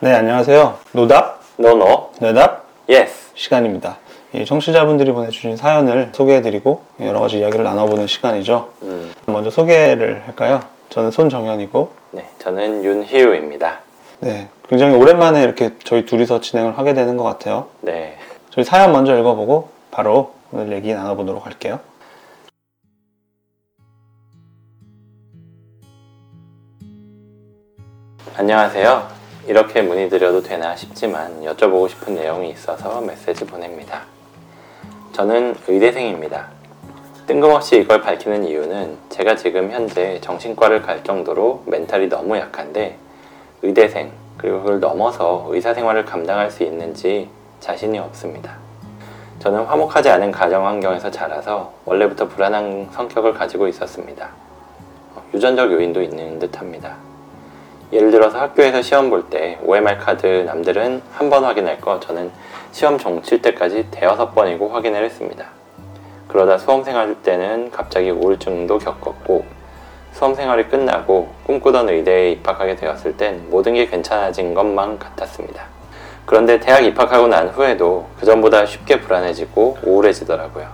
네, 안녕하세요. 노답, no no 뇌답 yes 시간입니다. 이 청취자분들이 보내주신 사연을 소개해드리고 여러 가지 이야기를 나눠보는 시간이죠. 음, 먼저 소개를 할까요? 저는 손정현이고, 네 저는 윤희우입니다 네, 굉장히 오랜만에 이렇게 저희 둘이서 진행을 하게 되는 것 같아요. 네 저희 사연 먼저 읽어보고 바로 오늘 얘기 나눠보도록 할게요. 안녕하세요 이렇게 문의드려도 되나 싶지만 여쭤보고 싶은 내용이 있어서 메시지 보냅니다 저는 의대생입니다 뜬금없이 이걸 밝히는 이유는 제가 지금 현재 정신과를 갈 정도로 멘탈이 너무 약한데 의대생 그리고 그걸 넘어서 의사생활을 감당할 수 있는지 자신이 없습니다. 저는 화목하지 않은 가정 환경에서 자라서 원래부터 불안한 성격을 가지고 있었습니다. 어, 유전적 요인도 있는 듯합니다. 예를 들어서 학교에서 시험 볼 때 OMR 카드 남들은 한 번 확인할 거 저는 시험 종칠 때까지 대여섯 번이고 확인을 했습니다. 그러다 수험생활 때는 갑자기 우울증도 겪었고 수험생활이 끝나고 꿈꾸던 의대에 입학하게 되었을 땐 모든 게 괜찮아진 것만 같았습니다. 그런데 대학 입학하고 난 후에도 그전보다 쉽게 불안해지고 우울해지더라고요.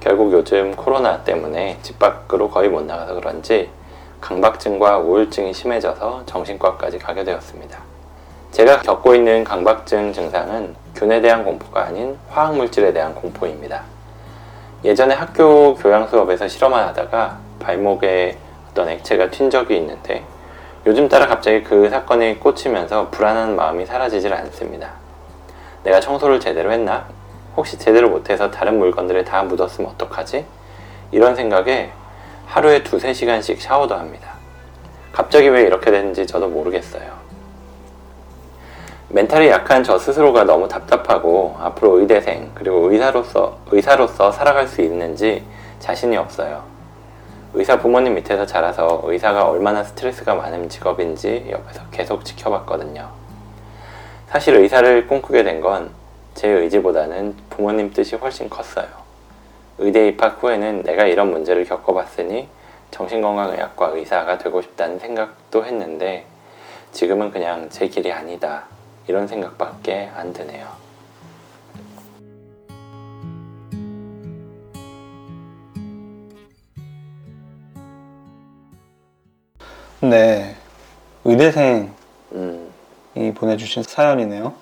결국 요즘 코로나 때문에 집 밖으로 거의 못 나가서 그런지 강박증과 우울증이 심해져서 정신과까지 가게 되었습니다. 제가 겪고 있는 강박증 증상은 균에 대한 공포가 아닌 화학물질에 대한 공포입니다. 예전에 학교 교양 수업에서 실험을 하다가 발목에 어떤 액체가 튄 적이 있는데 요즘 따라 갑자기 그 사건에 꽂히면서 불안한 마음이 사라지질 않습니다. 내가 청소를 제대로 했나? 혹시 제대로 못해서 다른 물건들에 다 묻었으면 어떡하지? 이런 생각에 하루에 두세 시간씩 샤워도 합니다. 갑자기 왜 이렇게 됐는지 저도 모르겠어요. 멘탈이 약한 저 스스로가 너무 답답하고 앞으로 의대생 그리고 의사로서 의사로서 살아갈 수 있는지 자신이 없어요. 의사 부모님 밑에서 자라서 의사가 얼마나 스트레스가 많은 직업인지 옆에서 계속 지켜봤거든요. 사실 의사를 꿈꾸게 된 건 제 의지보다는 부모님 뜻이 훨씬 컸어요. 의대 입학 후에는 내가 이런 문제를 겪어봤으니 정신건강의학과 의사가 되고 싶다는 생각도 했는데 지금은 그냥 제 길이 아니다. 이런 생각밖에 안 드네요. 네, 의대생이 음, 보내주신 사연이네요.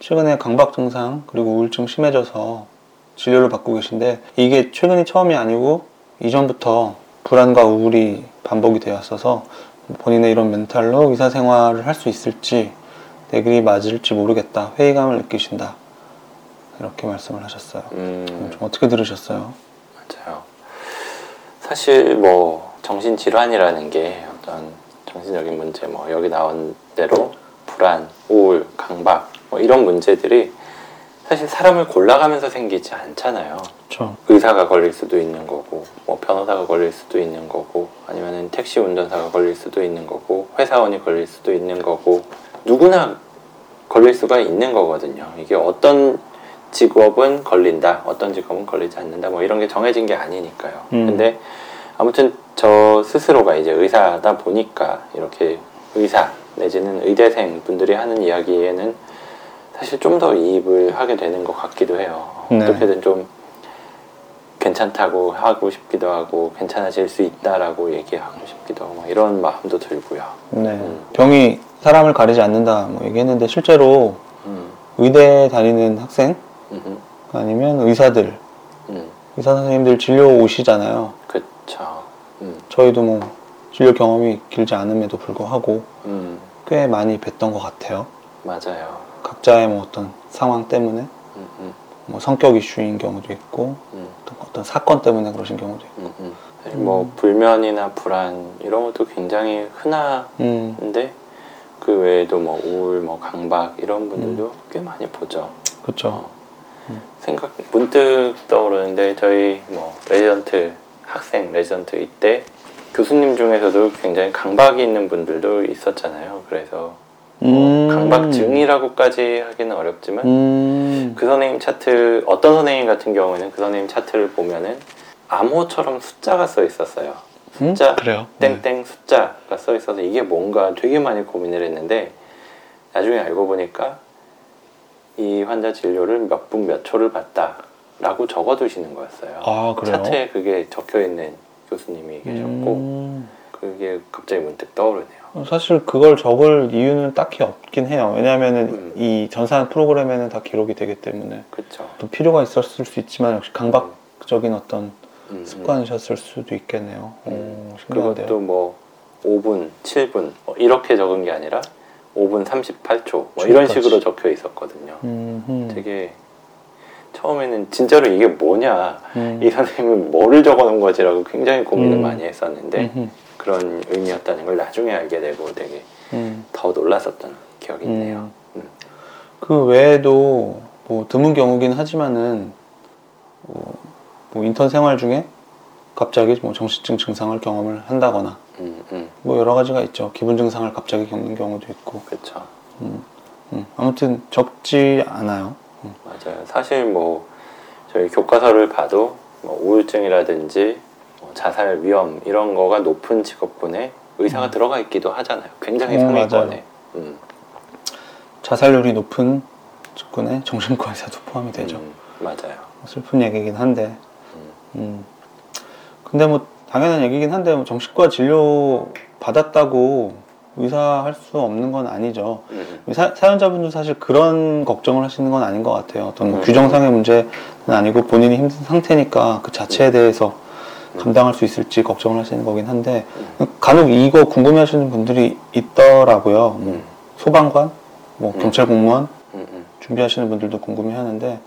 최근에 강박 증상 그리고 우울증 심해져서 진료를 받고 계신데 이게 최근이 처음이 아니고 이전부터 불안과 우울이 반복이 되었어서 본인의 이런 멘탈로 의사 생활을 할 수 있을지 내 길이 맞을지 모르겠다 회의감을 느끼신다 이렇게 말씀을 하셨어요. 음, 좀 어떻게 들으셨어요? 맞아요. 사실 뭐 정신 질환이라는 게 어떤 정신적인 문제, 뭐 여기 나온 대로 불안, 우울, 강박 뭐 이런 문제들이 사실 사람을 골라가면서 생기지 않잖아요. 그렇죠. 의사가 걸릴 수도 있는 거고, 뭐 변호사가 걸릴 수도 있는 거고, 아니면은 택시 운전사가 걸릴 수도 있는 거고, 회사원이 걸릴 수도 있는 거고, 누구나 걸릴 수가 있는 거거든요. 이게 어떤 직업은 걸린다, 어떤 직업은 걸리지 않는다, 뭐 이런 게 정해진 게 아니니까요. 음. 근데 아무튼 저 스스로가 이제 의사다 보니까 이렇게 의사 내지는 의대생 분들이 하는 이야기에는 사실 좀 더 이입을 하게 되는 것 같기도 해요. 네. 어떻게든 좀 괜찮다고 하고 싶기도 하고 괜찮아질 수 있다라고 얘기하고 싶기도 하고 뭐 이런 마음도 들고요. 네. 음. 병이 사람을 가리지 않는다 뭐 얘기했는데 실제로 음, 의대 다니는 학생 음, 아니면 의사들 음, 의사 선생님들 진료 오시잖아요. 음, 저희도 뭐 진료 경험이 길지 않음에도 불구하고 음, 꽤 많이 뵀던 것 같아요. 맞아요. 각자의 뭐 어떤 상황 때문에 뭐 성격 이슈인 경우도 있고 음, 어떤, 사건 때문에 그러신 경우도 있고. 음, 음. 뭐 불면이나 불안 이런 것도 굉장히 흔한데 음, 그 외에도 뭐 우울, 뭐 강박 이런 분들도 꽤 많이 보죠. 그렇죠. 생각 문득 떠오르는데 저희 뭐 레지던트 학생 레지던트 이때 교수님 중에서도 굉장히 강박이 있는 분들도 있었잖아요. 그래서 뭐 강박증이라고까지 하기는 어렵지만 음, 그 선생님 차트 어떤 선생님 같은 경우에는 그 선생님 차트를 보면은 암호처럼 숫자가 써 있었어요. 음? 숫자 그래요. 네. 땡땡 숫자가 써 있어서 이게 뭔가 되게 많이 고민을 했는데 나중에 알고 보니까 이 환자 진료를 몇 분 몇 초를 봤다라고 적어두시는 거였어요. 아 그래요? 차트에 그게 적혀 있는 교수님이 계셨고 음, 그게 갑자기 문득 떠오르네요. 사실 그걸 적을 이유는 딱히 없긴 해요. 왜냐하면은 음. 이 전산 프로그램에는 다 기록이 되기 때문에 그렇죠. 또 필요가 있었을 수 있지만 역시 강박적인 어떤 음, 음. 습관이셨을 수도 있겠네요. 음. 오, 신기하네요. 그것도 뭐 5분, 7분 뭐 이렇게 적은 게 아니라 5분 38초 뭐 이런. 식으로 적혀 있었거든요. 음, 음. 되게 처음에는 진짜로 이게 뭐냐 음. 이 선생님은 뭐를 적어놓은 거지라고 굉장히 고민을 음. 많이 했었는데 음흠. 그런 의미였다는 걸 나중에 알게 되고 되게 음. 더 놀랐었던 기억이 있네요. 음. 그 외에도 뭐 드문 경우긴 하지만은 뭐, 뭐 인턴 생활 중에 갑자기 뭐 정신증 증상을 경험을 한다거나 음, 음, 뭐 여러 가지가 있죠. 기분 증상을 갑자기 겪는 경우도 있고 그렇죠. 음, 아무튼 적지 않아요. 음. 맞아요. 사실 뭐 저희 교과서를 봐도 뭐 우울증이라든지 뭐 자살 위험 이런 거가 높은 직업군에 의사가 음. 들어가 있기도 하잖아요. 굉장히 어, 상위권에. 음, 자살률이 높은 직군에 정신과 의사도 포함이 되죠. 음, 맞아요. 슬픈 얘기긴 한데 음, 음. 근데 뭐 당연한 얘기긴 한데 뭐 정신과 진료 받았다고 의사 할 수 없는 건 아니죠. 음, 사, 사연자분도 사실 그런 걱정을 하시는 건 아닌 것 같아요. 어떤 뭐 음. 규정상의 문제는 아니고 본인이 힘든 상태니까 그 자체에 대해서 음. 감당할 수 있을지 걱정을 하시는 거긴 한데 간혹 이거 궁금해하시는 분들이 있더라고요. 뭐 음, 소방관, 뭐 음. 경찰 공무원 음, 음, 준비하시는 분들도 궁금해하는데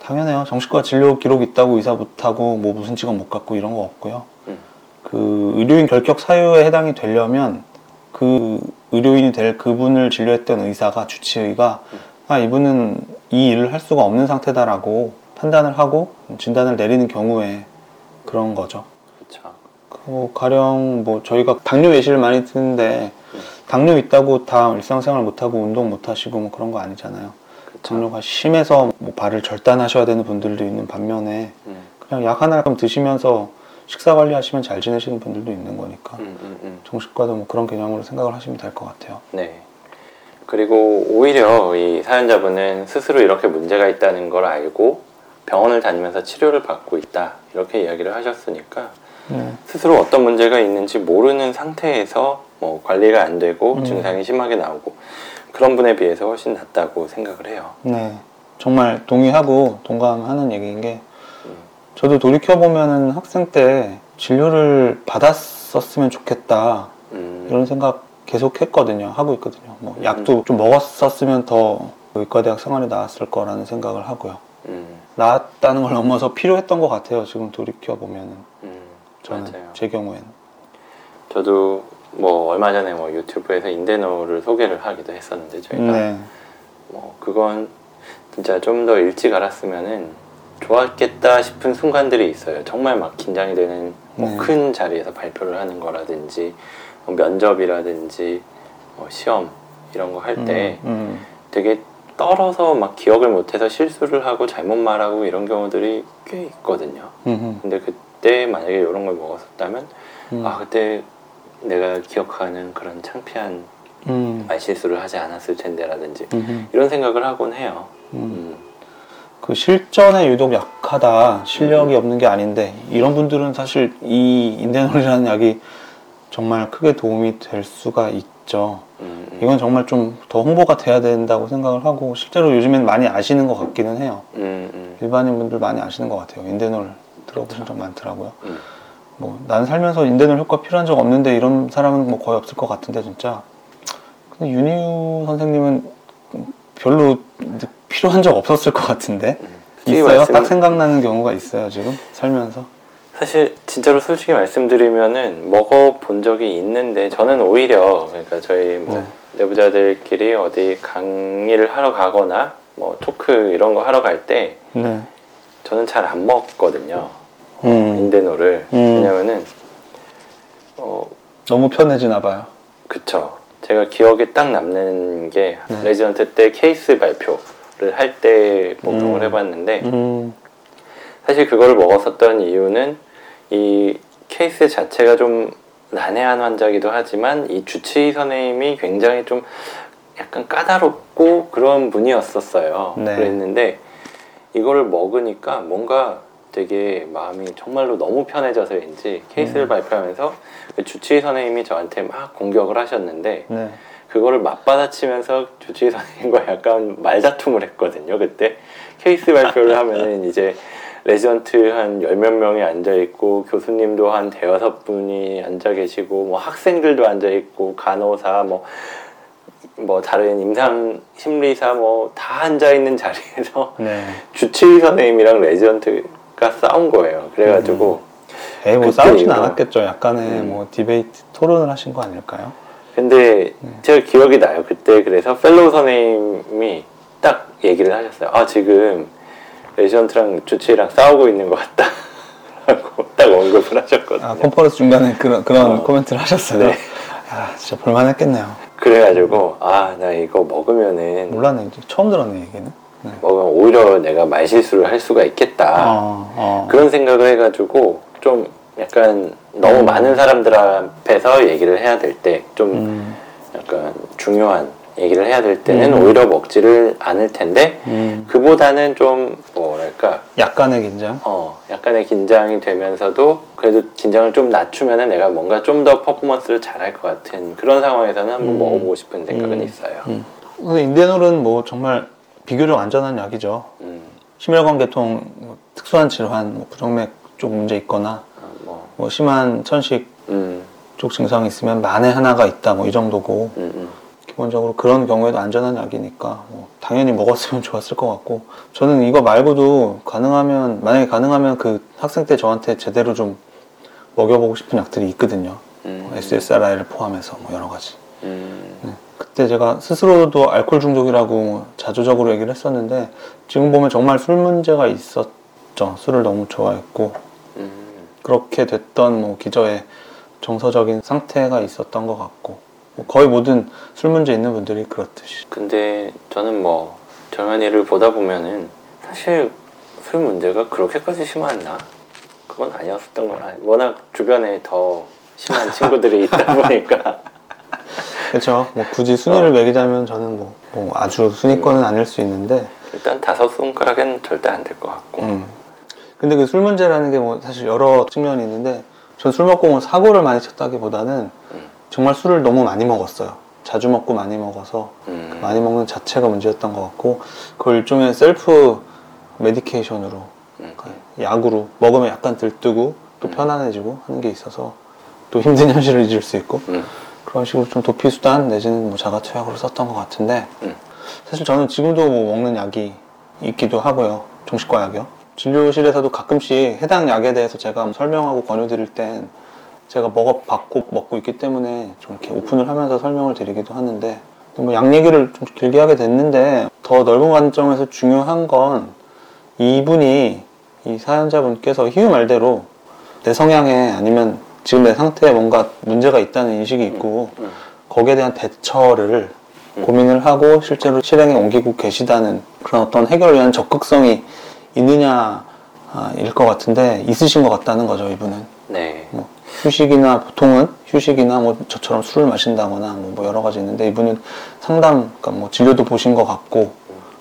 당연해요. 정신과 진료 기록 있다고 의사 못하고 뭐 무슨 직업 못 갖고 이런 거 없고요. 음. 그 의료인 결격 사유에 해당이 되려면 그 의료인이 될 그분을 진료했던 의사가 주치의가 음. 아 이분은 이 일을 할 수가 없는 상태다라고 판단을 하고 진단을 내리는 경우에 그런 거죠. 그렇죠. 그 가령 뭐 저희가 당뇨 예시를 많이 드는데 음. 당뇨 있다고 다 일상생활 못하고 운동 못하시고 뭐 그런 거 아니잖아요. 그렇죠. 당뇨가 심해서 뭐 발을 절단하셔야 되는 분들도 있는 반면에 음, 그냥 약 하나 좀 드시면서 식사 관리하시면 잘 지내시는 분들도 있는 거니까 음, 음, 음. 정신과도 뭐 그런 개념으로 생각을 하시면 될 것 같아요. 네. 그리고 오히려 이 사연자분은 스스로 이렇게 문제가 있다는 걸 알고 병원을 다니면서 치료를 받고 있다 이렇게 이야기를 하셨으니까 네. 스스로 어떤 문제가 있는지 모르는 상태에서 뭐 관리가 안 되고 음. 증상이 심하게 나오고 그런 분에 비해서 훨씬 낫다고 생각을 해요. 네. 정말 동의하고 동감하는 얘기인 게 음. 저도 돌이켜 보면은 학생 때 진료를 받았었으면 좋겠다 음, 이런 생각 계속 했거든요. 하고 있거든요. 뭐 음. 약도 좀 먹었었으면 더 의과대학 생활이 나았을 거라는 생각을 하고요. 음, 나았다는 걸 넘어서 필요했던 것 같아요. 지금 돌이켜 보면은 음, 저는 맞아요. 제 경우에는. 저도 뭐 얼마 전에 뭐 유튜브에서 인데노를 소개를 하기도 했었는데 저희가 네. 뭐 그건 진짜 좀 더 일찍 알았으면은 좋았겠다 싶은 순간들이 있어요. 정말 막 긴장이 되는 뭐 네. 큰 자리에서 발표를 하는 거라든지 뭐 면접이라든지 뭐 시험 이런 거 할때 음, 음. 되게 떨어서 막 기억을 못해서 실수를 하고 잘못 말하고 이런 경우들이 꽤 있거든요. 음, 근데 그때 만약에 이런 걸 먹었었다면 음. 아 그때 내가 기억하는 그런 창피한 음. 말실수를 하지 않았을 텐데라든지 음. 이런 생각을 하곤 해요. 음. 음. 그 실전에 유독 약하다, 실력이 없는 게 아닌데 이런 분들은 사실 이 인데놀이라는 약이 정말 크게 도움이 될 수가 있죠. 이건 정말 좀 더 홍보가 돼야 된다고 생각을 하고 실제로 요즘엔 많이 아시는 것 같기는 해요. 음, 음, 일반인 분들 많이 아시는 것 같아요. 인데놀 들어보신 적 많더라고요. 음. 뭐난 살면서 인데놀 효과 필요한 적 없는데 이런 사람은 뭐 거의 없을 것 같은데 진짜. 근데 윤희우 선생님은 별로 필요한 적 없었을 것 같은데 있어요? 딱 생각나는 경우가 있어요 지금 살면서. 사실 진짜로 솔직히 말씀드리면은 먹어본 적이 있는데 저는 오히려 그러니까 저희 뭐 네. 내부자들끼리 어디 강의를 하러 가거나 뭐 talk 이런 거 하러 갈때 네. 저는 잘 안 먹거든요 음. 인데놀을 음. 왜냐면은 어 너무 편해지나 봐요. 그쵸 제가 기억에 딱 남는 게 네. 레지던트 때 케이스 발표를 할 때 복용을 음. 해봤는데 음. 사실 그걸 먹었었던 이유는 이 케이스 자체가 좀 난해한 환자기도 하지만 이 주치의 선생님이 굉장히 좀 약간 까다롭고 그런 분이었었어요. 네. 그랬는데 이거를 먹으니까 뭔가 되게 마음이 정말로 너무 편해져서인지 케이스를 음. 발표하면서 그 주치의 선생님이 저한테 막 공격을 하셨는데 네. 그거를 맞받아치면서 주치의 선생님과 약간 말다툼을 했거든요. 그때 케이스 발표를 하면은 이제 레지던트 한 열 몇 명이 앉아 있고 교수님도 한 대여섯 분이 앉아 계시고 뭐 학생들도 앉아 있고 간호사 뭐뭐 다른 임상 심리사 뭐 다 앉아 있는 자리에서 네. 주치의 선생님이랑 레지던트가 싸운 거예요. 그래가지고 에이, 뭐 싸우진 이거- 않았겠죠. 약간의 음. 뭐 debate, 토론을 하신 거 아닐까요? 근데 제가 기억이 나요. 그때 그래서 fellow 선생님이 딱 얘기를 하셨어요. 아 지금 레지던트랑 주치의랑 싸우고 있는 것 같다. 라고 딱 언급을 하셨거든요. 아, 컨퍼런스 중간에 그런, 그런 어. 코멘트를 하셨어요. 네. 아, 진짜 볼만했겠네요. 그래가지고 아 나 이거 먹으면은 몰랐네. 처음 들었네, 얘기는. 네. 먹으면 오히려 내가 말실수를 할 수가 있겠다. 어, 어. 그런 생각을 해가지고 좀 약간 너무 음. 많은 사람들 앞에서 얘기를 해야 될 때좀 음, 약간 중요한 얘기를 해야 될 때는 음. 오히려 먹지를 않을 텐데 음. 그보다는 좀 뭐랄까 약간의 긴장? 어 약간의 긴장이 되면서도 그래도 긴장을 좀 낮추면은 내가 뭔가 좀 더 퍼포먼스를 잘할 것 같은 그런 상황에서는 한번 음. 먹어보고 싶은 생각은 음. 있어요. 음. 근데 인데놀은 뭐 정말 비교적 안전한 약이죠. 음, 심혈관 계통, 뭐 특수한 질환, 뭐 부정맥 쪽 문제 있거나, 어, 뭐, 뭐 심한 천식 음, 쪽 증상이 있으면 만에 하나가 있다, 뭐 이 정도고, 음, 음. 기본적으로 그런 경우에도 안전한 약이니까 뭐 당연히 먹었으면 좋았을 것 같고 저는 이거 말고도 가능하면 만약에 가능하면 그 학생 때 저한테 제대로 좀 먹여보고 싶은 약들이 있거든요. 음. 뭐 SSRI를 포함해서 뭐 여러 가지. 음, 네. 그때 제가 스스로도 알코올 중독이라고 뭐 자조적으로 얘기를 했었는데 지금 보면 정말 술 문제가 있었죠. 술을 너무 좋아했고 음. 그렇게 됐던 뭐 기저의 정서적인 상태가 있었던 것 같고 뭐 거의 모든 술 문제 있는 분들이 그렇듯이 근데 저는 뭐 젊은이를 보다 보면은 사실 술 문제가 그렇게까지 심했나? 그건 아니었었던 건 아니. 워낙 주변에 더 심한 친구들이 있다 보니까 그렇죠. 뭐 굳이 순위를 매기자면 저는 뭐, 뭐 아주 순위권은 아닐 수 있는데, 일단 다섯 손가락엔 절대 안 될 것 같고. 음. 근데 그 술 문제라는 게 뭐 사실 여러 측면이 있는데, 전 술 먹고 뭐 사고를 많이 쳤다기보다는 음. 정말 술을 너무 많이 먹었어요. 자주 먹고 많이 먹어서 음, 많이 먹는 자체가 문제였던 것 같고, 그걸 일종의 self medication으로, 음, 약으로 먹으면 약간 들뜨고 또 음. 편안해지고 하는 게 있어서 또 힘든 현실을 잊을 수 있고, 음, 그런 식으로 좀 도피 수단 내지는 뭐 자가 투약으로 썼던 것 같은데 음. 사실 저는 지금도 뭐 먹는 약이 있기도 하고요 정신과 약이요 진료실에서도 가끔씩 해당 약에 대해서 제가 뭐 설명하고 권유드릴 땐 제가 먹어봤고 먹고 있기 때문에 좀 이렇게 오픈을 하면서 설명을 드리기도 하는데 뭐약 얘기를 좀 길게 하게 됐는데 더 넓은 관점에서 중요한 건 이분이 이 사연자분께서 희유 말대로 내 성향에 아니면 지금 내 상태에 뭔가 문제가 있다는 인식이 있고 음. 거기에 대한 대처를 음. 고민을 하고 실제로 실행에 옮기고 계시다는 그런 어떤 해결을 위한 적극성이 있느냐 아, 일것 같은데 있으신 것 같다는 거죠 이분은 네. 뭐 휴식이나 보통은 휴식이나 뭐 저처럼 술을 마신다거나 뭐, 뭐 여러 가지 있는데 이분은 상담 그러니까 뭐 진료도 보신 것 같고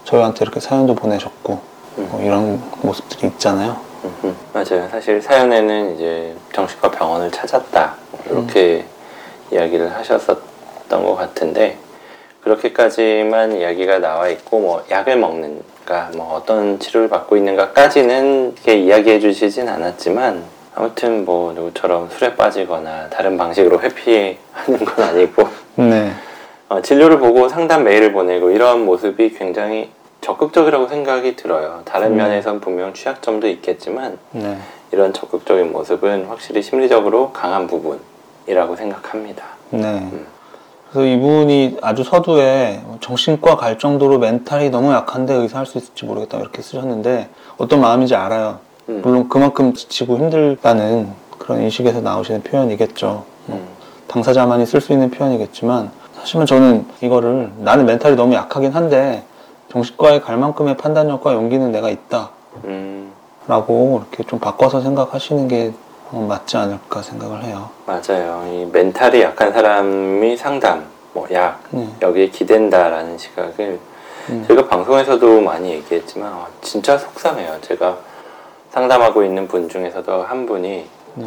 저희한테 이렇게 사연도 보내셨고 뭐 이런 모습들이 있잖아요. 음, 음. 맞아요. 사실 사연에는 이제 정신과 병원을 찾았다 이렇게 이야기를 하셨었던 것 같은데 그렇게까지만 이야기가 나와 있고 뭐 약을 먹는가 뭐 어떤 치료를 받고 있는가까지는 이렇게 이야기해 주시진 않았지만 아무튼 뭐 누구처럼 술에 빠지거나 다른 방식으로 회피하는 건 아니고 네. 어, 진료를 보고 상담 메일을 보내고 이러한 모습이 굉장히 적극적이라고 생각이 들어요. 다른 음. 면에선 분명 취약점도 있겠지만 네. 이런 적극적인 모습은 확실히 심리적으로 강한 부분이라고 생각합니다. 네. 그래서 이분이 아주 서두에 정신과 갈 정도로 멘탈이 너무 약한데 의사할 수 있을지 모르겠다 이렇게 쓰셨는데 어떤 마음인지 알아요. 음. 물론 그만큼 지치고 힘들다는 그런 인식에서 나오시는 표현이겠죠. 뭐 음. 당사자만이 쓸 수 있는 표현이겠지만 사실은 저는 이거를 나는 멘탈이 너무 약하긴 한데 정신과에 갈 만큼의 판단력과 용기는 내가 있다. 음, 라고 이렇게 좀 바꿔서 생각하시는 게 어, 맞지 않을까 생각을 해요. 맞아요. 이 멘탈이 약한 사람이 상담을 뭐약 네. 여기에 기댄다라는 시각을 음. 제가 방송에서도 많이 얘기했지만 어, 진짜 속상해요. 제가 상담하고 있는 분 중에서도 한 분이 네.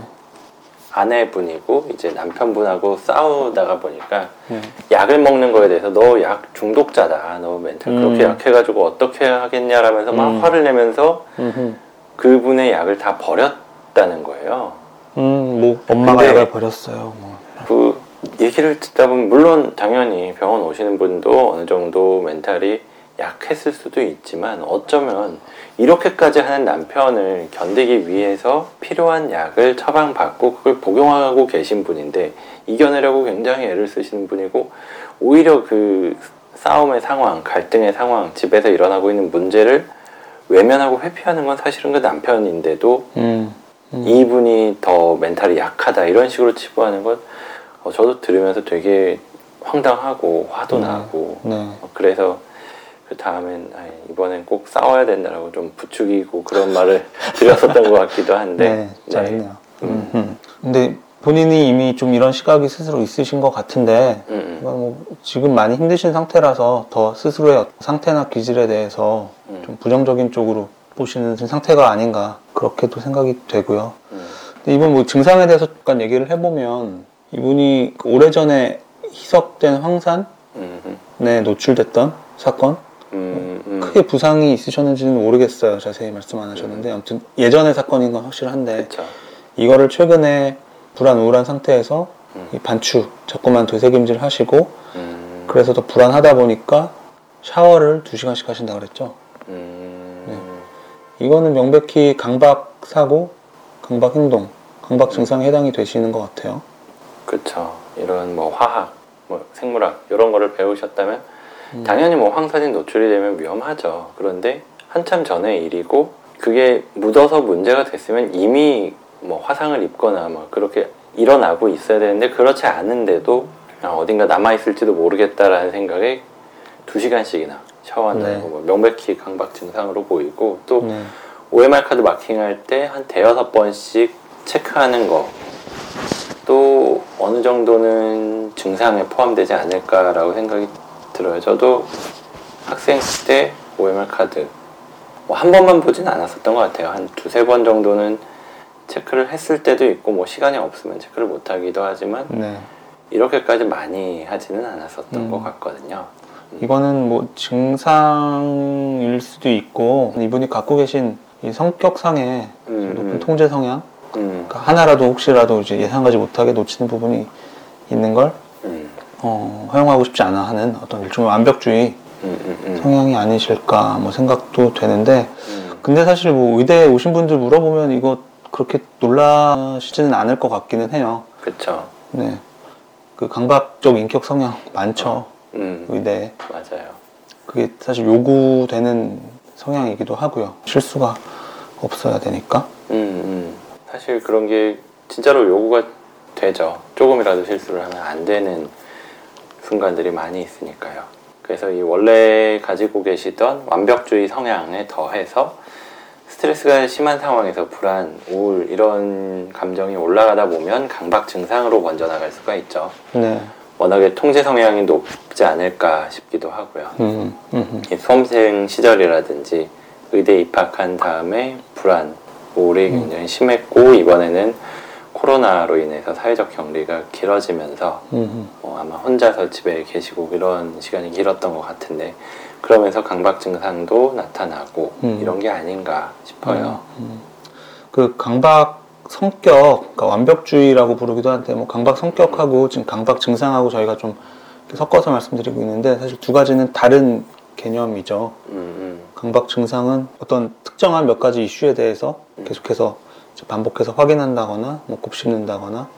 아내분이고 이제 남편분하고 싸우다가 보니까 네. 약을 먹는 거에 대해서 너 약 중독자다. 너 멘탈 음. 그렇게 약해가지고 어떻게 하겠냐라면서 막 음. 화를 내면서 음흠. 그분의 약을 다 버렸다는 거예요. 음, 뭐 엄마가 약을 버렸어요. 뭐. 그 얘기를 듣다 보면 물론 당연히 병원 오시는 분도 어느 정도 멘탈이 약했을 수도 있지만 어쩌면 이렇게까지 하는 남편을 견디기 위해서 필요한 약을 처방받고 그걸 복용하고 계신 분인데 이겨내려고 굉장히 애를 쓰시는 분이고 오히려 그 싸움의 상황, 갈등의 상황, 집에서 일어나고 있는 문제를 외면하고 회피하는 건 사실은 그 남편인데도 음. 음. 이분이 더 멘탈이 약하다 이런 식으로 치부하는 건 어, 저도 들으면서 되게 황당하고 화도 음. 나고 네. 어, 그래서 그 다음엔 아이, 이번엔 꼭 싸워야 된다라고 좀 부추기고 그런 말을 드렸었던 것 같기도 한데 네, 잘했네요. 음. 음. 근데 본인이 이미 좀 이런 시각이 스스로 있으신 것 같은데 음, 음, 뭐 지금 많이 힘드신 상태라서 더 스스로의 상태나 기질에 대해서 음. 좀 부정적인 쪽으로 보시는 상태가 아닌가 그렇게도 생각이 되고요. 음, 근데 이분 뭐 증상에 대해서 잠깐 얘기를 해보면 이분이 그 오래전에 희석된 황산에 노출됐던 사건 음, 음. 크게 부상이 있으셨는지는 모르겠어요. 자세히 말씀 안 하셨는데 아무튼 예전의 사건인 건 확실한데 그쵸. 이거를 최근에 불안 우울한 상태에서 음. 이 반추 자꾸만 되새김질 하시고 음, 그래서 더 불안하다 보니까 샤워를 2시간씩 하신다 그랬죠. 음, 이거는 명백히 강박 사고, 강박 행동, 강박 증상에 해당이 되시는 것 같아요. 그쵸. 이런 뭐 화학, 뭐 생물학 이런 거를 배우셨다면 음. 당연히 뭐 황산이 노출이 되면 위험하죠. 그런데 한참 전의 일이고 그게 묻어서 문제가 됐으면 이미 뭐 화상을 입거나 뭐 그렇게 일어나고 있어야 되는데 그렇지 않은데도 그냥 어딘가 남아 있을지도 모르겠다라는 생각에 두 시간씩이나 샤워한다는 네. 거뭐 명백히 강박 증상으로 보이고 또 네. OMR 카드 마킹할 때 한 대여섯 번씩 체크하는 거 또 어느 정도는 증상에 포함되지 않을까라고 생각이 들어요. 저도 학생 때 OMR 카드 뭐 한 번만 보진 않았었던 것 같아요. 한 두세 번 정도는 체크를 했을 때도 있고 뭐 시간이 없으면 체크를 못 하기도 하지만 네. 이렇게까지 많이 하지는 않았었던 음. 것 같거든요. 이거는 뭐 증상일 수도 있고 이분이 갖고 계신 이 성격상의 음, 높은 음. 통제 성향 음, 그러니까 하나라도 혹시라도 이제 예상하지 못하게 놓치는 부분이 있는 걸 음, 어, 허용하고 싶지 않아 하는 어떤 일종의 완벽주의 성향이 아니실까 뭐 생각도 되는데 음. 근데 사실 뭐 의대에 오신 분들 물어보면 이거 그렇게 놀라시지는 않을 것 같기는 해요. 그쵸. 네. 그 강박적 인격 성향 많죠. 음, 의대에. 맞아요. 그게 사실 요구되는 성향이기도 하고요. 실수가 없어야 되니까. 음, 음. 사실 그런 게 진짜로 요구가 되죠. 조금이라도 실수를 하면 안 되는 순간들이 많이 있으니까요. 그래서 이 원래 가지고 계시던 완벽주의 성향에 더해서 스트레스가 심한 상황에서 불안, 우울 이런 감정이 올라가다 보면 강박 증상으로 먼저 나갈 수가 있죠. 네. 워낙에 통제 성향이 높지 않을까 싶기도 하고요. 음, 음, 이 수험생 시절이라든지 의대 입학한 다음에 불안, 우울이 음. 굉장히 심했고 이번에는 코로나로 인해서 사회적 격리가 길어지면서 음, 음. 뭐 아마 혼자서 집에 계시고 이런 시간이 길었던 것 같은데 그러면서 강박 증상도 나타나고 음. 이런 게 아닌가 싶어요. 그 강박 성격, 그러니까 완벽주의라고 부르기도 하는데 뭐 강박 성격하고 지금 강박 증상하고 저희가 좀 섞어서 말씀드리고 있는데 사실 두 가지는 다른 개념이죠. 음, 강박 증상은 어떤 특정한 몇 가지 이슈에 대해서 계속해서 반복해서 확인한다거나 뭐 곱씹는다거나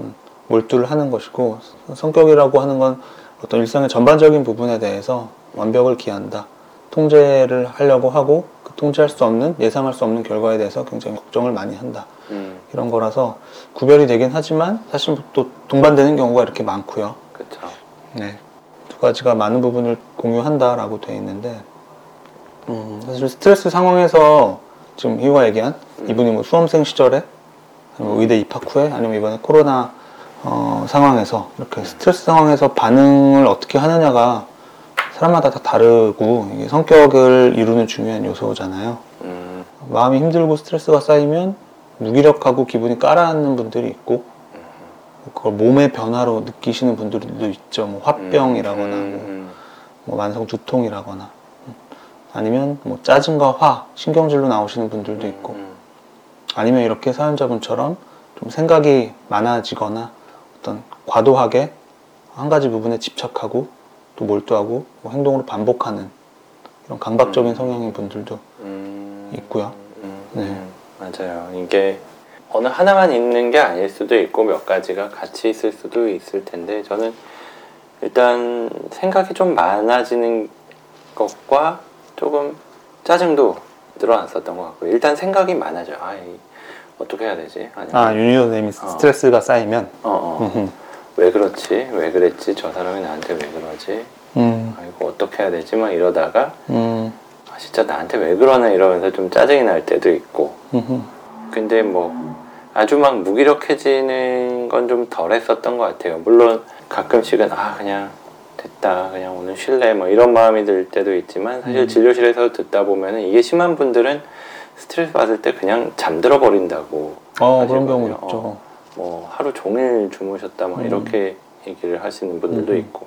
음, 몰두를 하는 것이고 성격이라고 하는 건 어떤 일상의 전반적인 부분에 대해서 완벽을 기한다. 통제를 하려고 하고 그 통제할 수 없는 예상할 수 없는 결과에 대해서 굉장히 걱정을 많이 한다. 음, 음, 이런 거라서 구별이 되긴 하지만 사실 또 동반되는 경우가 이렇게 많고요. 그쵸. 네. 두 가지가 많은 부분을 공유한다라고 돼 있는데, 음, 사실 스트레스 상황에서 지금 희우가 얘기한 음. 이분이 뭐 수험생 시절에, 아니면 의대 입학 후에, 아니면 이번에 코로나 어, 상황에서 이렇게 스트레스 상황에서 반응을 어떻게 하느냐가 사람마다 다 다르고 이게 성격을 이루는 중요한 요소잖아요. 음, 마음이 힘들고 스트레스가 쌓이면 무기력하고 기분이 깔아앉는 분들이 있고 그걸 몸의 변화로 느끼시는 분들도 있죠. 뭐 화병이라거나 뭐, 음, 뭐 만성 두통이라거나 음. 아니면 뭐 짜증과 화, 신경질로 나오시는 분들도 있고 음, 아니면 이렇게 사연자분처럼 좀 생각이 많아지거나 어떤 과도하게 한 가지 부분에 집착하고 또 몰두하고 뭐 행동으로 반복하는 이런 강박적인 성향인 분들도 음, 있고요. 음, 네. 음, 맞아요. 이게 어느 하나만 있는 게 아닐 수도 있고 몇 가지가 같이 있을 수도 있을 텐데 저는 일단 생각이 좀 많아지는 것과 조금 짜증도 늘어났었던 것 같고 일단 생각이 많아져요. 아, 이, 어떻게 해야 되지? 아니면 아 윤희도 선생님이 어. 스트레스가 쌓이면 어, 어. 왜 그렇지? 왜 그랬지? 저 사람이 나한테 왜 그러지? 음, 아이고 어떻게 해야 되지? 막 이러다가 음, 아, 진짜 나한테 왜 그러나 이러면서 좀 짜증이 날 때도 있고 음흠. 근데 뭐 아주 막 무기력해지는 건 좀 덜 했었던 것 같아요. 물론 가끔씩은 아 그냥 됐다 그냥 오늘 쉴래 뭐 이런 마음이 들 때도 있지만 사실 음. 진료실에서 듣다 보면은 이게 심한 분들은 스트레스 받을 때 그냥 잠들어 버린다고 어 그런 경우 하시거든요. 있죠. 어, 뭐 하루 종일 주무셨다 막 음. 이렇게 얘기를 하시는 분들도 음. 있고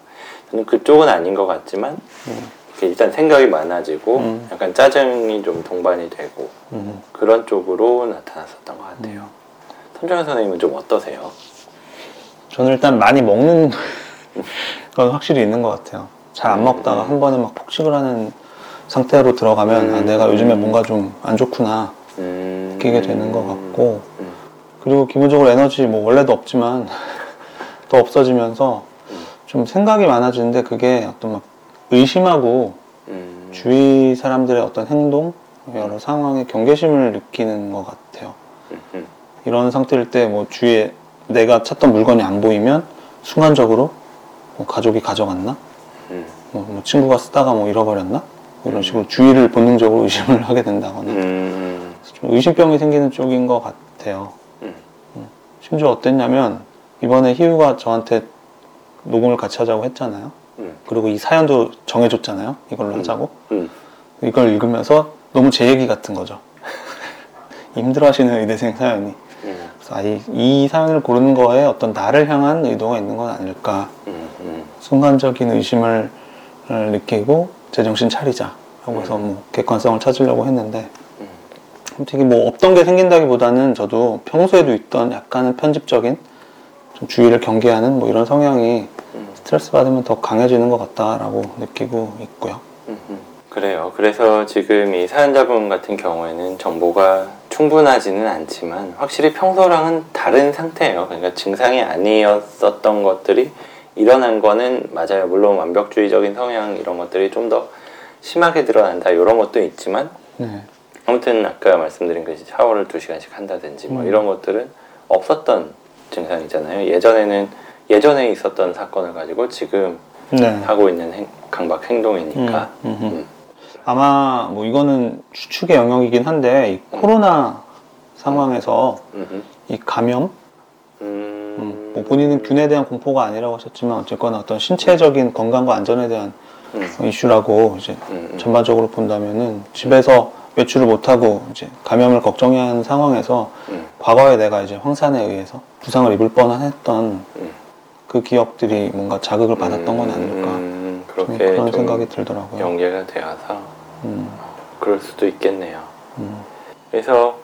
저는 그쪽은 아닌 것 같지만 음. 일단 생각이 많아지고 음. 약간 짜증이 좀 동반이 되고 음. 그런 쪽으로 나타났었던 것 같아요. 손정현 선생님은 좀 어떠세요? 저는 일단 많이 먹는 건 확실히 있는 것 같아요. 잘 안 먹다가 음. 한 번에 막 폭식을 하는 상태로 들어가면 아, 음. 내가 요즘에 음. 뭔가 좀 안 좋구나 음... 느끼게 되는 것 같고 음. 그리고 기본적으로 에너지 뭐 원래도 없지만 더 없어지면서 좀 생각이 많아지는데 그게 어떤 막 의심하고 음. 주위 사람들의 어떤 행동 여러 상황에 경계심을 느끼는 것 같아요. 음. 음. 이런 상태일 때 뭐 주위에 내가 찾던 물건이 안 보이면 순간적으로 뭐 가족이 가져갔나? 음. 뭐, 뭐 친구가 쓰다가 뭐 잃어버렸나? 뭐 이런 식으로 주위를 본능적으로 의심을 하게 된다거나 음. 좀 의심병이 생기는 쪽인 것 같아요. 음. 심지어 어땠냐면 이번에 희우가 저한테 녹음을 같이 하자고 했잖아요. 음. 그리고 이 사연도 정해줬잖아요. 이걸로 음. 하자고. 음. 이걸 읽으면서 너무 제 얘기 같은 거죠. 힘들어하시는 의대생 사연이. 음. 그래서 아, 이, 이 사연을 고르는 거에 어떤 나를 향한 의도가 있는 건 아닐까. 순간적인 의심을 어, 느끼고 제정신 차리자. 하고 해서 뭐 객관성을 찾으려고 했는데 음. 솔직히 뭐 없던 게 생긴다기보다는 저도 평소에도 있던 약간은 편집적인 좀 주의를 경계하는 뭐 이런 성향이 음. 스트레스 받으면 더 강해지는 것 같다라고 느끼고 있고요. 음, 음. 그래요. 그래서 지금 이 사연자분 같은 경우에는 정보가 충분하지는 않지만 확실히 평소랑은 다른 상태예요. 그러니까 증상이 아니었었던 것들이 일어난 거는 맞아요. 물론 완벽주의적인 성향 이런 것들이 좀 더 심하게 드러난다 이런 것도 있지만 네. 아무튼 아까 말씀드린 그 샤워를 두 시간씩 한다든지 뭐 음. 이런 것들은 없었던 증상이잖아요. 예전에는 예전에 있었던 사건을 가지고 지금 네. 하고 있는 행- 강박 행동이니까. 음, 음, 음. 음. 아마 뭐 이거는 추측의 영역이긴 한데 이 코로나 상황에서 음. 이 감염, 음. 음, 뭐 본인은 균에 대한 공포가 아니라고 하셨지만 어쨌거나 어떤 신체적인 건강과 안전에 대한 음. 이슈라고 이제 음. 전반적으로 본다면은 집에서 외출을 못하고 이제 감염을 걱정해야 하는 상황에서 음. 과거에 내가 이제 황산에 의해서 부상을 입을 뻔했던 음. 그 기억들이 뭔가 자극을 받았던 건 아닐까 그렇게 그런 좀 생각이 들더라고요. 연계가 되어서 음, 그럴 수도 있겠네요. 음, 그래서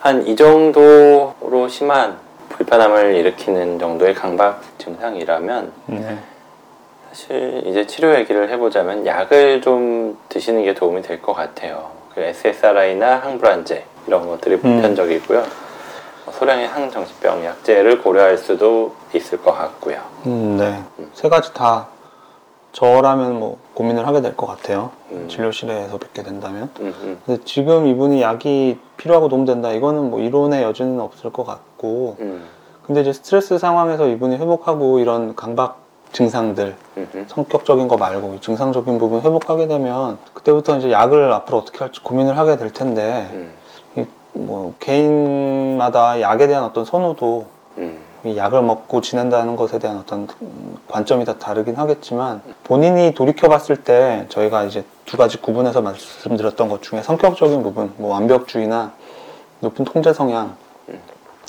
한 이 정도로 심한 불편함을 일으키는 정도의 강박 증상이라면 네. 사실 이제 치료 얘기를 해보자면 약을 좀 드시는 게 도움이 될 것 같아요. 그 SSRI나 항불안제 이런 것들이 보편적이고요. 뭐 소량의 항정신병 약제를 고려할 수도 있을 것 같고요. 음, 네. 세 가지 다 저라면 뭐 고민을 하게 될 것 같아요. 음. 진료실에서 뵙게 된다면. 음, 음, 근데 지금 이분이 약이 필요하고 도움된다. 이거는 뭐 이론의 여지는 없을 것 같고. 음, 근데 이제 스트레스 상황에서 이분이 회복하고 이런 강박 증상들. 성격적인 거 말고 이 증상적인 부분 회복하게 되면 그때부터 이제 약을 앞으로 어떻게 할지 고민을 하게 될 텐데 음, 뭐 개인마다 약에 대한 어떤 선호도 음, 이 약을 먹고 지낸다는 것에 대한 어떤 음, 관점이 다 다르긴 하겠지만 본인이 돌이켜 봤을 때 저희가 이제 두 가지 구분해서 말씀드렸던 것 중에 성격적인 부분, 뭐 완벽주의나 높은 통제 성향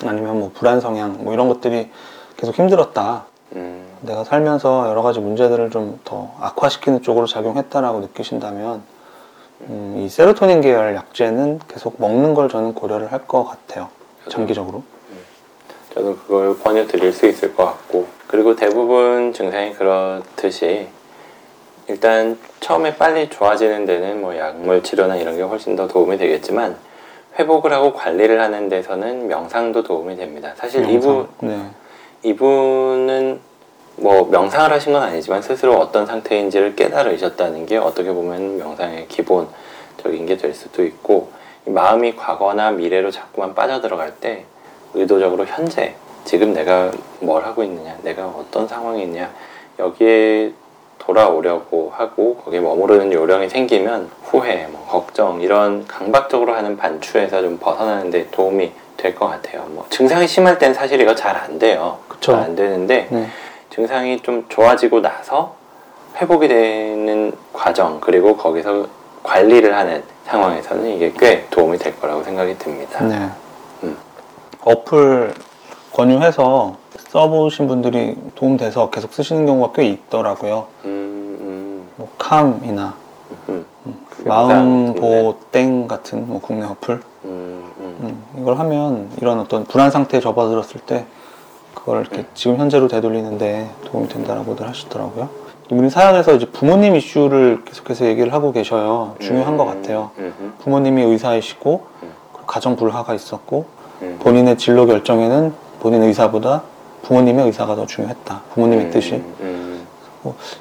아니면 뭐 불안 성향 뭐 이런 것들이 계속 힘들었다. 음, 내가 살면서 여러 가지 문제들을 좀 더 악화시키는 쪽으로 작용했다라고 느끼신다면 음, 이 세로토닌 계열 약제는 계속 먹는 걸 저는 고려를 할 것 같아요. 장기적으로. 저도 그걸 권유드릴 수 있을 것 같고 그리고 대부분 증상이 그렇듯이 일단 처음에 빨리 좋아지는 데는 뭐 약물 치료나 이런 게 훨씬 더 도움이 되겠지만 회복을 하고 관리를 하는 데서는 명상도 도움이 됩니다. 사실 이분 네. 이분은 뭐 명상을 하신 건 아니지만 스스로 어떤 상태인지를 깨달으셨다는 게 어떻게 보면 명상의 기본적인 게 될 수도 있고 이 마음이 과거나 미래로 자꾸만 빠져들어갈 때 의도적으로 현재 지금 내가 뭘 하고 있느냐 내가 어떤 상황에 있냐 여기에 돌아오려고 하고 거기에 머무르는 요령이 생기면 후회, 뭐 걱정 이런 강박적으로 하는 반추에서 좀 벗어나는 데 도움이 될 것 같아요. 뭐 증상이 심할 땐 사실 이거 잘 안 돼요. 그쵸. 잘안 되는데 네. 증상이 좀 좋아지고 나서 회복이 되는 과정 그리고 거기서 관리를 하는 상황에서는 이게 꽤 도움이 될 거라고 생각이 듭니다. 네. 음. 어플 권유해서 써보신 분들이 도움돼서 계속 쓰시는 경우가 꽤 있더라고요. 음, 뭐 캄이나 음, 음. 그게 명상 같은데. 마음보 땡 같은 뭐 국내 어플 음, 음, 음, 이걸 하면 이런 어떤 불안 상태에 접어들었을 때 그걸 이렇게 음. 지금 현재로 되돌리는데 도움이 된다라고들 하시더라고요. 이분이 사연에서 이제 부모님 이슈를 계속해서 얘기를 하고 계셔요. 중요한 음, 것 같아요. 음, 음, 부모님이 의사이시고 음. 가정 불화가 있었고 음. 본인의 진로 결정에는 본인 의사보다 부모님의 의사가 더 중요했다. 부모님의 음, 뜻이 음,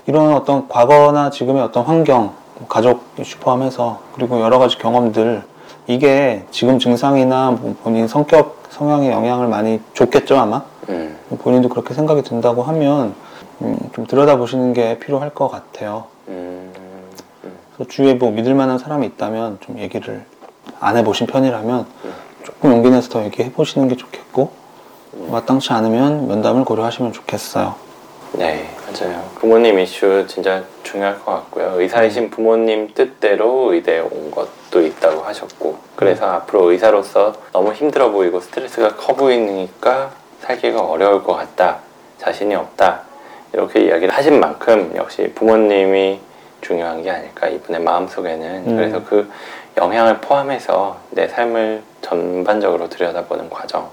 이런 어떤 과거나 지금의 어떤 환경, 뭐 가족 이슈 포함해서 그리고 여러 가지 경험들 이게 지금 증상이나 뭐 본인 성격 성향에 영향을 많이 줬겠죠 아마 음, 본인도 그렇게 생각이 든다고 하면 음, 좀 들여다보시는 게 필요할 것 같아요. 음, 음. 그래서 주위에 뭐 믿을 만한 사람이 있다면 좀 얘기를 안 해보신 편이라면 조금 용기 내서 더 얘기해 보시는 게 좋겠고 마땅치 않으면 면담을 고려하시면 좋겠어요. 네, 맞아요. 부모님 이슈 진짜 중요할 것 같고요. 의사이신 부모님 뜻대로 의대에 온 것도 있다고 하셨고, 그래서 앞으로 의사로서 너무 힘들어 보이고 스트레스가 커 보이니까 살기가 어려울 것 같다, 자신이 없다, 이렇게 이야기를 하신 만큼 역시 부모님이 중요한 게 아닐까, 이분의 마음속에는. 음. 그래서 그 영향을 포함해서 내 삶을 전반적으로 들여다보는 과정,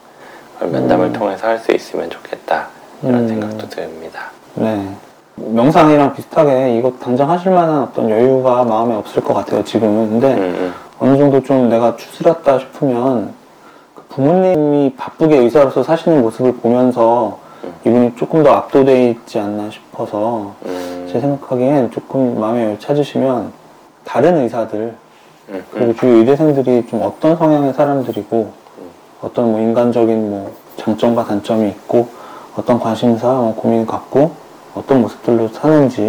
면담을 음. 통해서 할 수 있으면 좋겠다, 이런 음. 생각도 듭니다. 네. 명상이랑 비슷하게 이거 당장 하실 만한 어떤 여유가 마음에 없을 것 같아요, 지금은. 근데 음, 어느 정도 좀 내가 추스렸다 싶으면 그 부모님이 바쁘게 의사로서 사시는 모습을 보면서 음. 이분이 조금 더 압도돼 있지 않나 싶어서 음, 제 생각하기엔 조금 여유 찾으시면 다른 의사들 음, 그리고 주위 의대생들이 좀 어떤 성향의 사람들이고 어떤 뭐 인간적인 뭐 장점과 단점이 있고 어떤 관심사, 뭐 고민 갖고 어떤 모습들로 사는지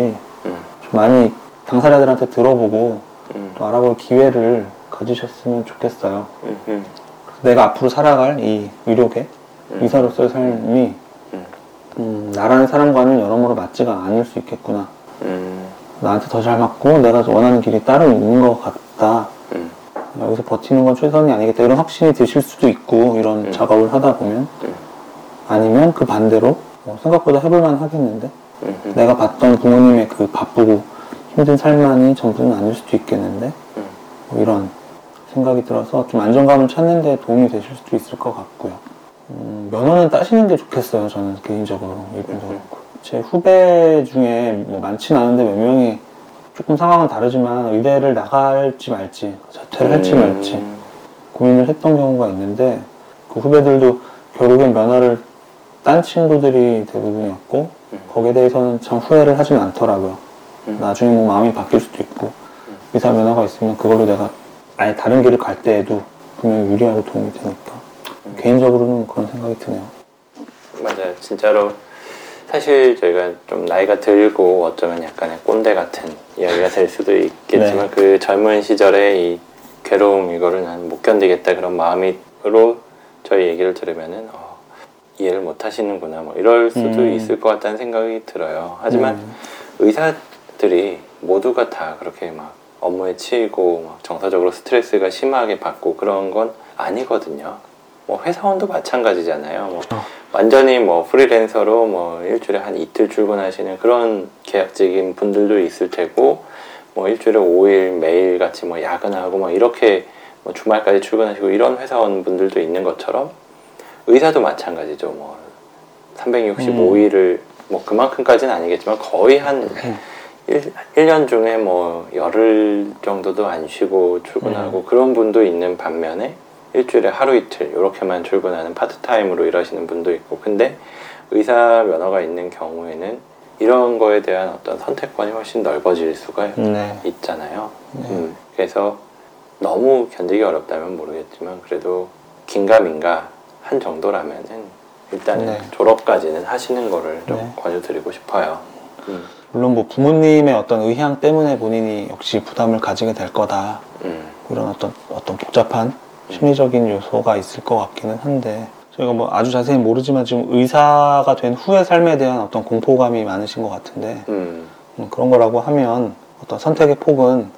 음, 좀 많이 당사자들한테 들어보고 음, 또 알아볼 기회를 가지셨으면 좋겠어요. 내가 앞으로 살아갈 이 의료계 음. 의사로서의 삶이 음. 음, 나라는 사람과는 여러모로 맞지가 않을 수 있겠구나. 음, 나한테 더 잘 맞고 내가 원하는 길이 따로 있는 것 같다. 음, 여기서 버티는 건 최선이 아니겠다. 이런 확신이 드실 수도 있고 이런 음. 작업을 하다 보면 음. 아니면 그 반대로 뭐 생각보다 해볼만 하겠는데 음, 음, 내가 봤던 부모님의 그 바쁘고 힘든 삶만이 전부는 아닐 수도 있겠는데 음. 뭐 이런 생각이 들어서 좀 안정감을 찾는 데 도움이 되실 수도 있을 것 같고요. 음, 면허는 따시는 게 좋겠어요. 저는 개인적으로 이분도 음. 그렇고 제 후배 중에 뭐 많지는 않은데 몇 명이 조금 상황은 다르지만 의대를 나갈지 말지 자퇴를 할지 말지 음, 고민을 했던 경우가 있는데 그 후배들도 결국엔 면허를 딴 친구들이 대부분이었고 음. 거기에 대해서는 참 후회를 하진 않더라고요. 음. 나중에 뭐 마음이 바뀔 수도 있고 의사 면허가 있으면 그걸로 내가 아예 다른 길을 갈 때에도 분명히 유리하고 도움이 되니까 음. 개인적으로는 그런 생각이 드네요. 맞아요. 진짜로 사실 저희가 좀 나이가 들고 어쩌면 약간의 꼰대 같은 이야기가 될 수도 있겠지만 네. 그 젊은 시절에 이 괴로움 이거를 난 못 견디겠다 그런 마음으로 저희 얘기를 들으면은 어, 이해를 못 하시는구나 뭐 이럴 수도 음. 있을 것 같다는 생각이 들어요. 하지만 음. 의사들이 모두가 다 그렇게 막 업무에 치이고 막 정서적으로 스트레스가 심하게 받고 그런 건 아니거든요. 뭐 회사원도 마찬가지잖아요. 뭐 어. 완전히 뭐 프리랜서로 뭐 일주일에 한 이틀 출근하시는 그런 계약직인 분들도 있을 테고 뭐 일주일에 5일 매일 같이 뭐 야근하고 뭐 이렇게 뭐 주말까지 출근하시고 이런 회사원 분들도 있는 것처럼 의사도 마찬가지죠. 뭐 365일을 뭐 그만큼까지는 아니겠지만 거의 한 음. 일 1년 중에 뭐 열흘 정도도 안 쉬고 출근하고 그런 분도 있는 반면에 일주일에 하루 이틀 이렇게만 출근하는 파트타임으로 일하시는 분도 있고 근데 의사 면허가 있는 경우에는 이런 거에 대한 어떤 선택권이 훨씬 넓어질 수가 네. 있잖아요. 네. 음, 그래서 너무 견디기 어렵다면 모르겠지만 그래도 긴가민가 한 정도라면은 일단은 네. 졸업까지는 하시는 거를 좀 네. 권유드리고 싶어요. 음, 물론 뭐 부모님의 어떤 의향 때문에 본인이 역시 부담을 가지게 될 거다. 음, 이런 어떤 어떤 복잡한 심리적인 요소가 있을 것 같기는 한데 저희가 뭐 아주 자세히 모르지만 지금 의사가 된 후의 삶에 대한 어떤 공포감이 많으신 것 같은데 음, 음, 그런 거라고 하면 어떤 선택의 폭은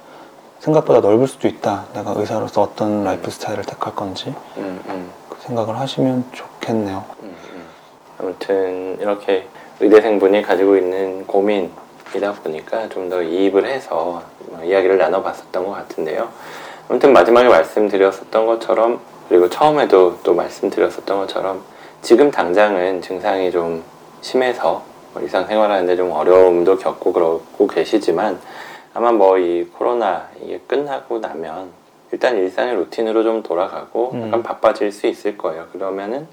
생각보다 넓을 수도 있다. 내가 의사로서 어떤 라이프 스타일을 택할 건지 음, 음, 그 생각을 하시면 좋겠네요. 음, 음. 아무튼 이렇게 의대생분이 가지고 있는 고민이다 보니까 좀 더 이입을 해서 뭐 이야기를 나눠봤었던 것 같은데요. 아무튼 마지막에 말씀드렸었던 것처럼 그리고 처음에도 또 말씀드렸었던 것처럼 지금 당장은 증상이 좀 심해서 뭐 일상생활하는데 좀 어려움도 겪고 그러고 계시지만 아마 뭐 이 코로나 이게 끝나고 나면 일단 일상의 루틴으로 좀 돌아가고 음. 약간 바빠질 수 있을 거예요. 그러면은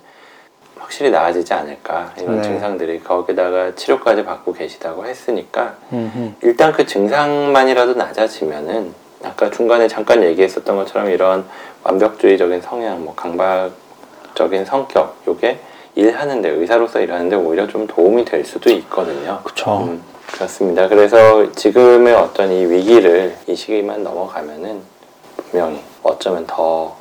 확실히 나아지지 않을까 이런 네. 증상들이 거기다가 치료까지 받고 계시다고 했으니까 음흠. 일단 그 증상만이라도 낮아지면은 아까 중간에 잠깐 얘기했었던 것처럼 이런 완벽주의적인 성향, 뭐 강박적인 성격, 요게 일하는데 의사로서 일하는데 오히려 좀 도움이 될 수도 있거든요. 그쵸. 음, 그렇습니다. 그래서 지금의 어떤 이 위기를 이 시기만 넘어가면은 분명히 어쩌면 더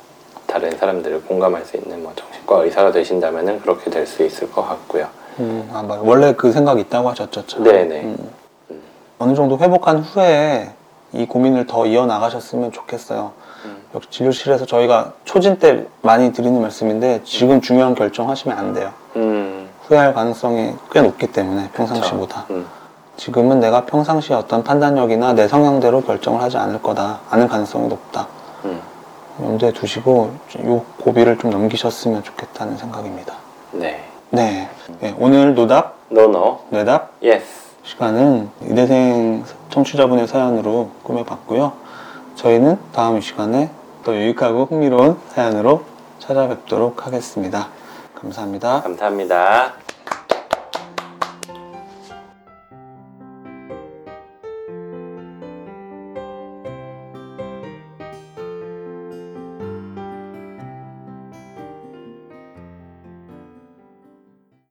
다른 사람들을 공감할 수 있는 뭐 정신과 의사가 되신다면은 그렇게 될 수 있을 것 같고요. 음, 아. 원래 그 생각이 있다고 하셨죠. 참. 네네. 음. 어느 정도 회복한 후에 이 고민을 더 이어나가셨으면 좋겠어요. 음. 역시 진료실에서 저희가 초진 때 많이 드리는 말씀인데 지금 중요한 결정하시면 안 돼요. 음, 후회할 가능성이 꽤 높기 때문에 평상시보다. 음, 지금은 내가 평상시 어떤 판단력이나 내 성향대로 결정을 하지 않을 거다. 않을 가능성이 높다. 음. 염두에 두시고 이 고비를 좀 넘기셨으면 좋겠다는 생각입니다. 네. 네. 네, 오늘 노답, no no. 뇌답 yes. 시간은 의대생 청취자분의 사연으로 꾸며봤고요. 저희는 다음 시간에 더 유익하고 흥미로운 사연으로 찾아뵙도록 하겠습니다. 감사합니다. 감사합니다.